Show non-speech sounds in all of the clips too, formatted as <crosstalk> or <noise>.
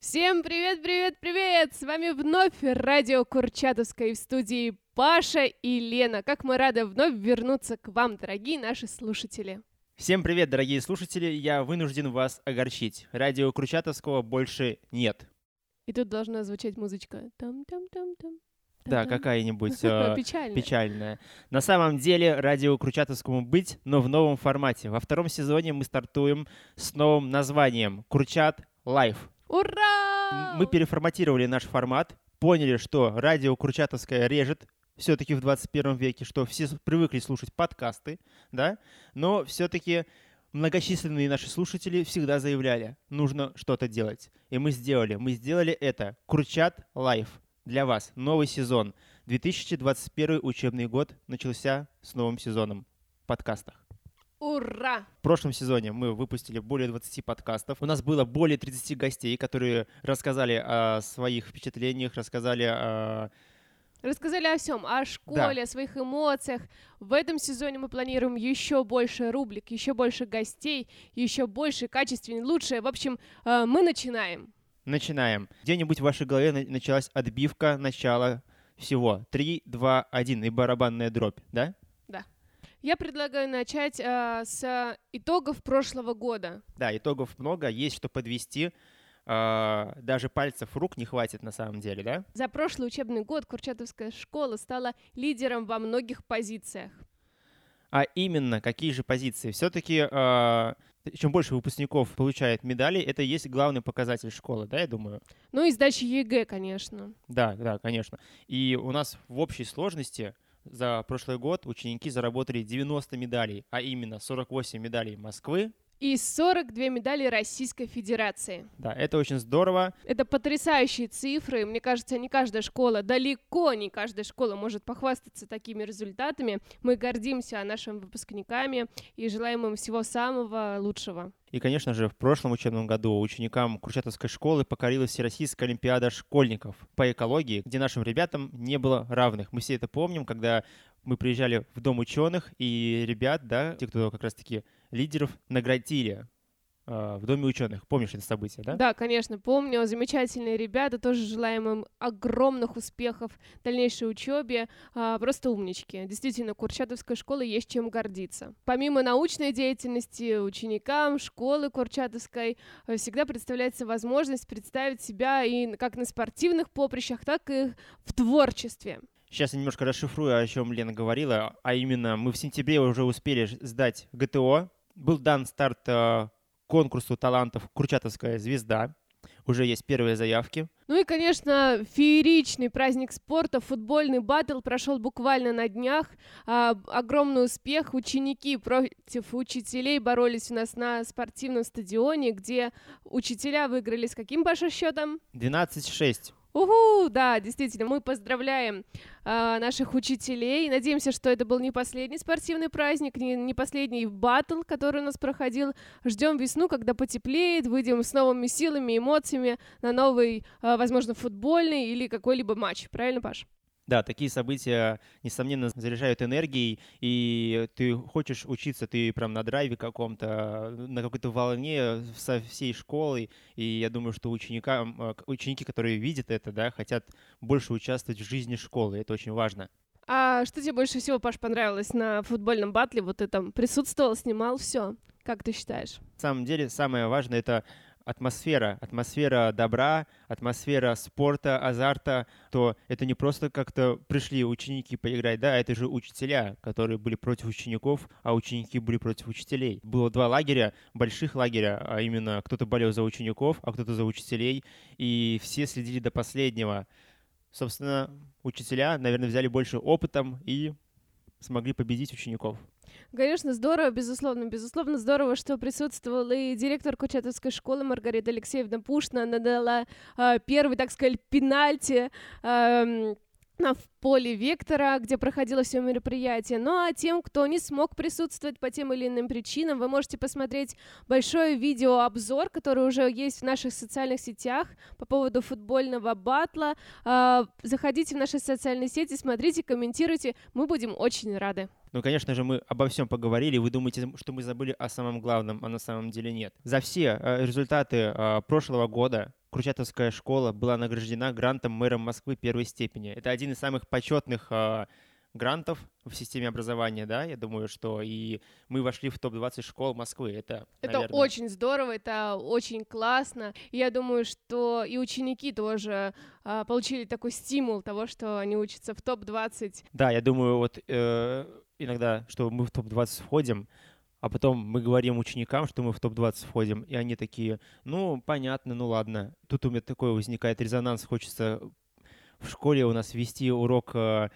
Всем привет, привет, привет! С вами вновь радио Курчатовская в студии Паша и Лена. Как мы рады вновь вернуться к вам, дорогие наши слушатели. Всем привет, дорогие слушатели! Я вынужден вас огорчить. Радио Курчатовского больше нет. И тут должна звучать музычка. Там-там-там-там. Да, какая-нибудь <laughs> э, печальная. На самом деле радио Курчатовскому быть, но в новом формате. Во втором сезоне мы стартуем с новым названием Курчат Life. Ура! Мы переформатировали наш формат, поняли, что радио Курчатовское режет все-таки в 21 веке, что все привыкли слушать подкасты, да, но все-таки многочисленные наши слушатели всегда заявляли, нужно что-то делать. И мы сделали. Мы сделали это. Курчат Life для вас. Новый сезон. 2021 учебный год начался с новым сезоном в подкастах. Ура! В прошлом сезоне мы выпустили более 20 подкастов. У нас было более 30 гостей, которые рассказали о своих впечатлениях, рассказали о... Рассказали о всем, о школе, о своих эмоциях. В этом сезоне мы планируем еще больше рубрик, еще больше гостей, еще больше, качественнее, лучше. В общем, э, мы начинаем. Начинаем. Где-нибудь в вашей голове на- началась отбивка начала всего. 3, 2, 1 и барабанная дробь, да? Я предлагаю начать э, с итогов прошлого года. Да, итогов много, есть что подвести. А, Даже пальцев рук не хватит на самом деле, да? За прошлый учебный год Курчатовская школа стала лидером во многих позициях. А именно, какие же позиции? Все-таки, чем больше выпускников получает медали, это и есть главный показатель школы, да, я думаю? Ну и сдача ЕГЭ, конечно. Да, да, конечно. И у нас в общей сложности за прошлый год ученики заработали 90 медалей, а именно 48 медалей Москвы. И 42 медали Российской Федерации. Да, это очень здорово. Это потрясающие цифры. Мне кажется, не каждая школа, далеко не каждая школа может похвастаться такими результатами. Мы гордимся нашими выпускниками и желаем им всего самого лучшего. И, конечно же, в прошлом учебном году ученикам Курчатовской школы покорилась Всероссийская Олимпиада школьников по экологии, где нашим ребятам не было равных. Мы все это помним, когда мы приезжали в Дом ученых, и ребят, да, те, кто как раз-таки лидеров, наградили э, в Доме ученых. Помнишь это событие, да? Да, конечно, помню. Замечательные ребята. Тоже желаем им огромных успехов в дальнейшей учебе. А, просто умнички. Действительно, Курчатовская школа есть чем гордиться. Помимо научной деятельности, ученикам школы Курчатовской э, всегда представляется возможность представить себя и как на спортивных поприщах, так и в творчестве. Сейчас я немножко расшифрую, о чем Лена говорила, а именно мы в сентябре уже успели сдать ГТО, был дан старт э, конкурсу талантов «Курчатовская звезда», уже есть первые заявки. Ну и, конечно, фееричный праздник спорта, футбольный батл прошел буквально на днях. А, огромный успех. Ученики против учителей боролись у нас на спортивном стадионе, где учителя выиграли с каким, Паша, счетом? 12-6. Угу, да, действительно, мы поздравляем а, наших учителей. Надеемся, что это был не последний спортивный праздник, не, не последний батл, который у нас проходил. Ждем весну, когда потеплеет, выйдем с новыми силами, эмоциями на новый, а, возможно, футбольный или какой-либо матч. Правильно, Паш? Да, такие события, несомненно, заряжают энергией, и ты хочешь учиться, ты прям на драйве каком-то, на какой-то волне со всей школой, и я думаю, что ученикам, э, ученики, которые видят это, да, хотят больше участвовать в жизни школы, это очень важно. А что тебе больше всего, Паш, понравилось на футбольном батле? Вот ты там присутствовал, снимал, все. Как ты считаешь? На самом деле самое важное это атмосфера, атмосфера добра, атмосфера спорта, азарта, то это не просто как-то пришли ученики поиграть, да, это же учителя, которые были против учеников, а ученики были против учителей. Было два лагеря, больших лагеря, а именно кто-то болел за учеников, а кто-то за учителей, и все следили до последнего. Собственно, учителя, наверное, взяли больше опытом и смогли победить учеников. Конечно, здорово, безусловно, безусловно, здорово, что присутствовал и директор Курчатовской школы Маргарита Алексеевна Пушна. Она дала а, первый, так сказать, пенальти на в поле Вектора, где проходило все мероприятие. Ну а тем, кто не смог присутствовать по тем или иным причинам, вы можете посмотреть большой видеообзор, который уже есть в наших социальных сетях по поводу футбольного батла. А, заходите в наши социальные сети, смотрите, комментируйте, мы будем очень рады. Ну, конечно же, мы обо всем поговорили. Вы думаете, что мы забыли о самом главном, а на самом деле нет. За все э, результаты э, прошлого года Курчатовская школа была награждена грантом мэра Москвы первой степени. Это один из самых почетных э, грантов в системе образования, да, я думаю, что и мы вошли в топ-20 школ Москвы, это, Это наверное... очень здорово, это очень классно, и я думаю, что и ученики тоже э, получили такой стимул того, что они учатся в топ-20. Да, я думаю, вот э, иногда, что мы в топ-20 входим, а потом мы говорим ученикам, что мы в топ-20 входим, и они такие, ну, понятно, ну ладно. Тут у меня такой возникает резонанс, хочется в школе у нас вести урок э,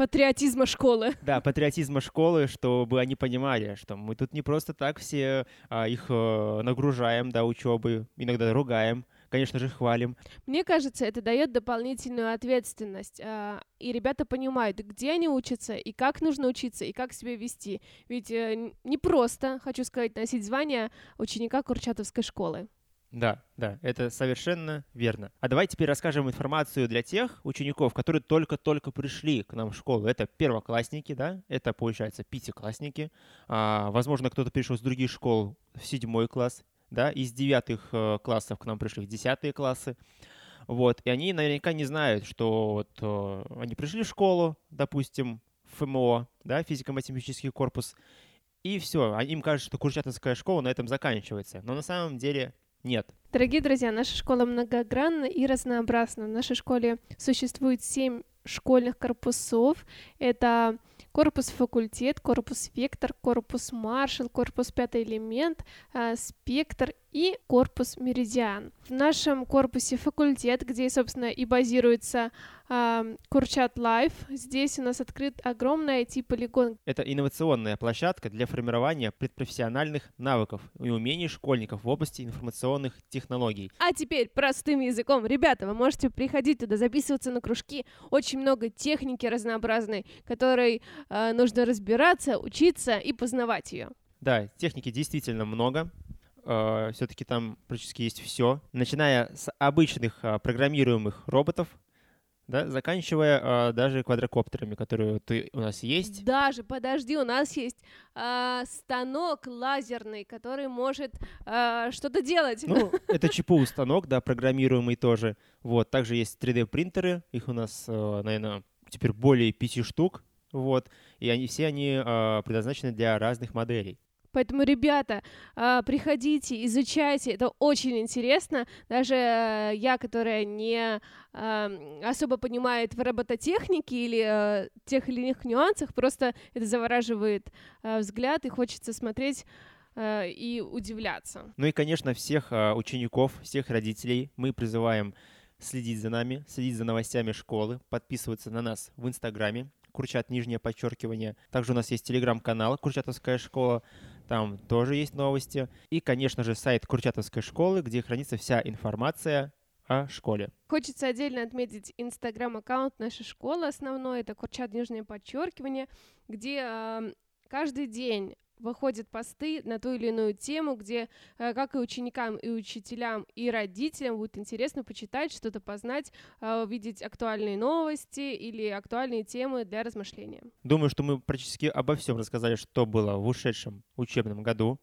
Патриотизма школы. <laughs> Да, патриотизма школы, чтобы они понимали, что мы тут не просто так все а, их а, нагружаем, да, учебы, иногда ругаем, конечно же, хвалим. Мне кажется, это дает дополнительную ответственность, а, и ребята понимают, где они учатся, и как нужно учиться, и как себя вести. Ведь э, не просто, хочу сказать, носить звание ученика Курчатовской школы. Да, да, это совершенно верно. А давай теперь расскажем информацию для тех учеников, которые только-только пришли к нам в школу. Это первоклассники, да, это, получается, пятиклассники. А, возможно, кто-то пришел с других школ в седьмой класс, да, из девятых э, классов к нам пришли в десятые классы. Вот, и они наверняка не знают, что вот э, они пришли в школу, допустим, ФМО, да, физико-математический корпус, и все, им кажется, что Курчатовская школа на этом заканчивается. Но на самом деле нет. Дорогие друзья, наша школа многогранна и разнообразна. В нашей школе существует семь школьных корпусов. Это корпус факультет, корпус вектор, корпус маршал, корпус пятый элемент, э, спектр и корпус меридиан. В нашем корпусе факультет, где, собственно, и базируется э, Курчат Life, здесь у нас открыт огромный IT-полигон. Это инновационная площадка для формирования предпрофессиональных навыков и умений школьников в области информационных технологий. А теперь простым языком. Ребята, вы можете приходить туда, записываться на кружки. Очень много техники разнообразной, которой э, нужно разбираться, учиться и познавать ее. Да, техники действительно много. Uh, все-таки там практически есть все, начиная с обычных uh, программируемых роботов, да, заканчивая uh, даже квадрокоптерами, которые вот у нас есть. Даже, подожди, у нас есть э, станок лазерный, который может э, что-то делать. Ну, <laughs> это ЧПУ станок, да, программируемый тоже. Вот, также есть 3D принтеры, их у нас, э, наверное, теперь более пяти штук, вот, и они все они э, предназначены для разных моделей. Поэтому, ребята, а, приходите, изучайте, это очень интересно. Даже э, я, которая не особо понимает в робототехнике или э, тех или иных нюансах, просто это завораживает э, взгляд и хочется смотреть и удивляться. Ну и, конечно, всех учеников, всех родителей мы призываем следить за нами, следить за новостями школы, подписываться на нас в Инстаграме, Курчат, нижнее подчеркивание. Также у нас есть телеграм-канал Курчатовская школа, там тоже есть новости. И, конечно же, сайт Курчатовской школы, где хранится вся информация о школе. Хочется отдельно отметить инстаграм-аккаунт нашей школы основной, это Курчат, нижнее подчеркивание, где э, каждый день выходят посты на ту или иную тему, где э, как и ученикам, и учителям, и родителям будет интересно почитать, что-то познать, э, увидеть актуальные новости или актуальные темы для размышления. Думаю, что мы практически обо всем рассказали, что было в ушедшем учебном году.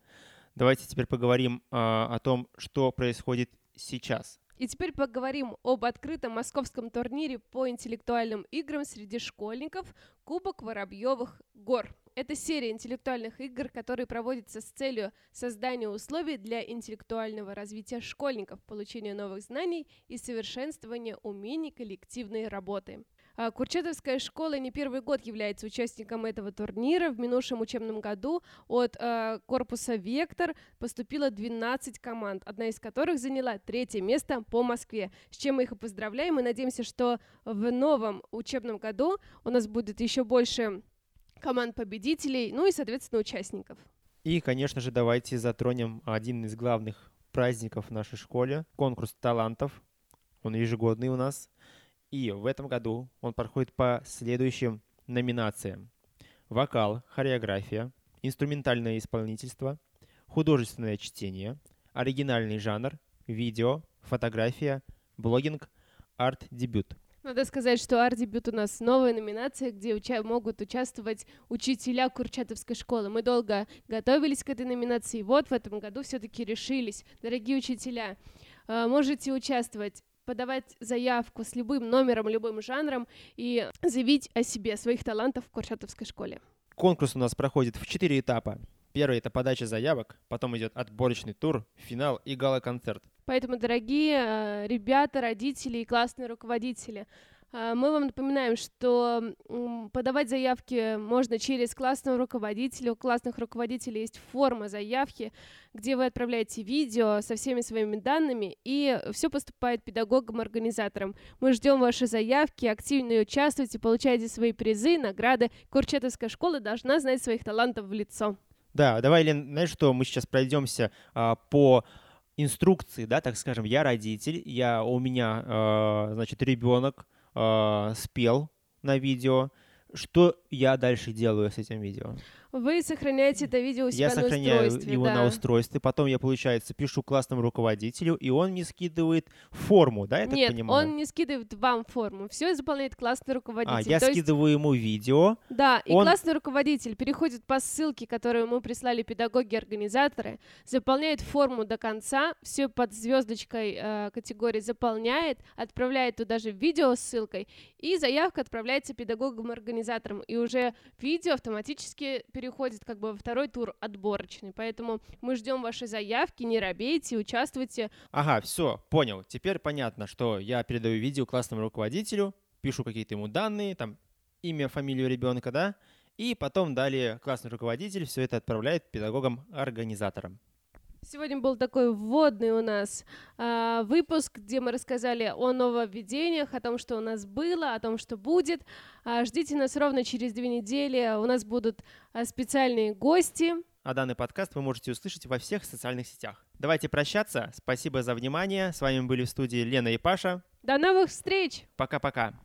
Давайте теперь поговорим а, о том, что происходит сейчас. И теперь поговорим об открытом московском турнире по интеллектуальным играм среди школьников Кубок Воробьевых гор. Это серия интеллектуальных игр, которые проводятся с целью создания условий для интеллектуального развития школьников, получения новых знаний и совершенствования умений коллективной работы. А, Курчатовская школа не первый год является участником этого турнира. В минувшем учебном году от э, корпуса «Вектор» поступило 12 команд, одна из которых заняла третье место по Москве, с чем мы их и поздравляем. Мы надеемся, что в новом учебном году у нас будет еще больше команд победителей, ну и, соответственно, участников. И, конечно же, давайте затронем один из главных праздников в нашей школе — конкурс талантов. Он ежегодный у нас. И в этом году он проходит по следующим номинациям. Вокал, хореография, инструментальное исполнительство, художественное чтение, оригинальный жанр, видео, фотография, блогинг, арт-дебют — надо сказать, что арт-дебют у нас новая номинация, где уча- могут участвовать учителя Курчатовской школы. Мы долго готовились к этой номинации, вот в этом году все-таки решились. Дорогие учителя, э, можете участвовать подавать заявку с любым номером, любым жанром и заявить о себе, своих талантов в Курчатовской школе. Конкурс у нас проходит в четыре этапа. Первый — это подача заявок, потом идет отборочный тур, финал и гала-концерт. Поэтому, дорогие э, ребята, родители и классные руководители, а, мы вам напоминаем, что подавать заявки можно через классного руководителя. У классных руководителей есть форма заявки, где вы отправляете видео со всеми своими данными, и все поступает педагогам-организаторам. Мы ждем ваши заявки, активно участвуйте, получайте свои призы, награды. Курчатовская школа должна знать своих талантов в лицо. Да, давай, Лен, знаешь что, мы сейчас пройдемся а, по инструкции, да, так скажем, я родитель, я, у меня, а, значит, ребенок, э, спел на видео, что я дальше делаю с этим видео? Вы сохраняете это видео у себя я на сохраняю устройстве, его да. на устройстве, потом я, получается, пишу классному руководителю, и он мне скидывает форму, да, я Нет, так понимаю? он не скидывает вам форму, все заполняет классный руководитель. А, я То есть- скидываю ему видео, Да, и он- классный руководитель переходит по ссылке, которую ему прислали педагоги-организаторы, заполняет форму до конца, все под звездочкой э, категории заполняет, отправляет туда же видео с ссылкой, и заявка отправляется педагогам-организаторам, и уже видео автоматически переходит как бы во второй тур отборочный. Поэтому мы ждем ваши заявки, не робейте, участвуйте. Ага, все, понял. Теперь понятно, что я передаю видео классному руководителю, пишу какие-то ему данные, там имя, фамилию ребенка, да, и потом далее классный руководитель все это отправляет педагогам-организаторам. Сегодня был такой вводный у нас а, выпуск, где мы рассказали о нововведениях, о том, что у нас было, о том, что будет. А, ждите нас ровно через две недели. У нас будут а, специальные гости. А данный подкаст вы можете услышать во всех социальных сетях. Давайте прощаться. Спасибо за внимание. С вами были в студии Лена и Паша. До новых встреч! Пока-пока.